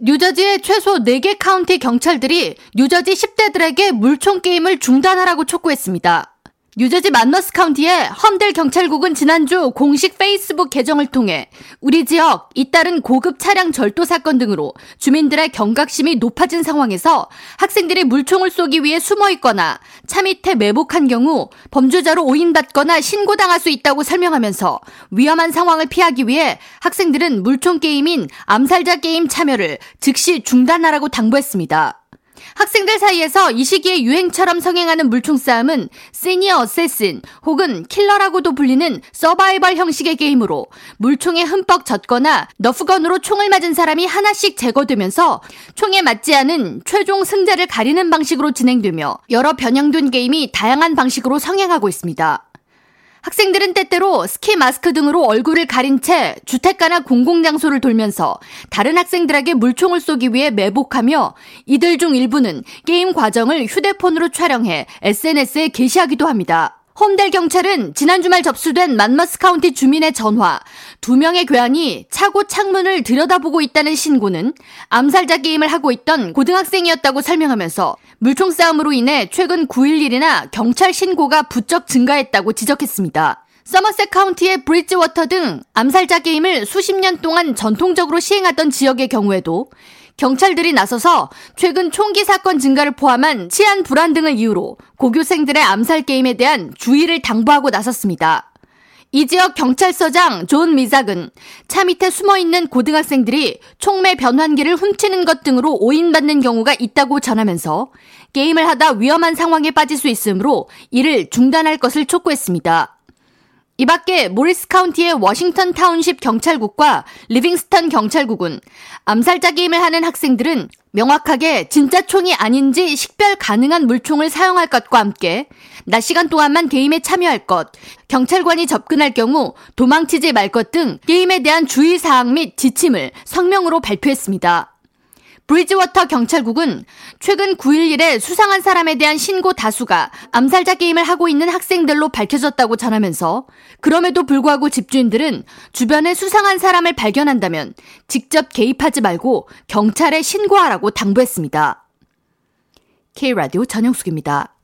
뉴저지의 최소 4개 카운티 경찰들이 뉴저지 10대들에게 물총 게임을 중단하라고 촉구했습니다. 뉴저지 만너스 카운티의 험델 경찰국은 지난주 공식 페이스북 계정을 통해 우리 지역 잇따른 고급 차량 절도 사건 등으로 주민들의 경각심이 높아진 상황에서 학생들이 물총을 쏘기 위해 숨어 있거나 차 밑에 매복한 경우 범죄자로 오인받거나 신고당할 수 있다고 설명하면서 위험한 상황을 피하기 위해 학생들은 물총 게임인 암살자 게임 참여를 즉시 중단하라고 당부했습니다. 학생들 사이에서 이 시기에 유행처럼 성행하는 물총 싸움은 시니어 어세신 혹은 킬러라고도 불리는 서바이벌 형식의 게임으로 물총에 흠뻑 젖거나 너프건으로 총을 맞은 사람이 하나씩 제거되면서 총에 맞지 않은 최종 승자를 가리는 방식으로 진행되며 여러 변형된 게임이 다양한 방식으로 성행하고 있습니다. 학생들은 때때로 스키 마스크 등으로 얼굴을 가린 채 주택가나 공공장소를 돌면서 다른 학생들에게 물총을 쏘기 위해 매복하며 이들 중 일부는 게임 과정을 휴대폰으로 촬영해 SNS에 게시하기도 합니다. 홈델 경찰은 지난 주말 접수된 만머스 카운티 주민의 전화, 두 명의 괴한이 차고 창문을 들여다보고 있다는 신고는 암살자 게임을 하고 있던 고등학생이었다고 설명하면서 물총 싸움으로 인해 최근 911이나 경찰 신고가 부쩍 증가했다고 지적했습니다. 서머셋 카운티의 브리지워터 등 암살자 게임을 수십 년 동안 전통적으로 시행하던 지역의 경우에도 경찰들이 나서서 최근 총기 사건 증가를 포함한 치안 불안 등을 이유로 고교생들의 암살 게임에 대한 주의를 당부하고 나섰습니다. 이 지역 경찰서장 존 미작은 차 밑에 숨어 있는 고등학생들이 총매 변환기를 훔치는 것 등으로 오인받는 경우가 있다고 전하면서 게임을 하다 위험한 상황에 빠질 수 있으므로 이를 중단할 것을 촉구했습니다. 이 밖에 모리스 카운티의 워싱턴 타운십 경찰국과 리빙스턴 경찰국은 암살자 게임을 하는 학생들은 명확하게 진짜 총이 아닌지 식별 가능한 물총을 사용할 것과 함께 낮 시간 동안만 게임에 참여할 것, 경찰관이 접근할 경우 도망치지 말 것 등 게임에 대한 주의사항 및 지침을 성명으로 발표했습니다. 브리지워터 경찰국은 최근 911에 수상한 사람에 대한 신고 다수가 암살자 게임을 하고 있는 학생들로 밝혀졌다고 전하면서 그럼에도 불구하고 집주인들은 주변에 수상한 사람을 발견한다면 직접 개입하지 말고 경찰에 신고하라고 당부했습니다. K라디오 전영숙입니다.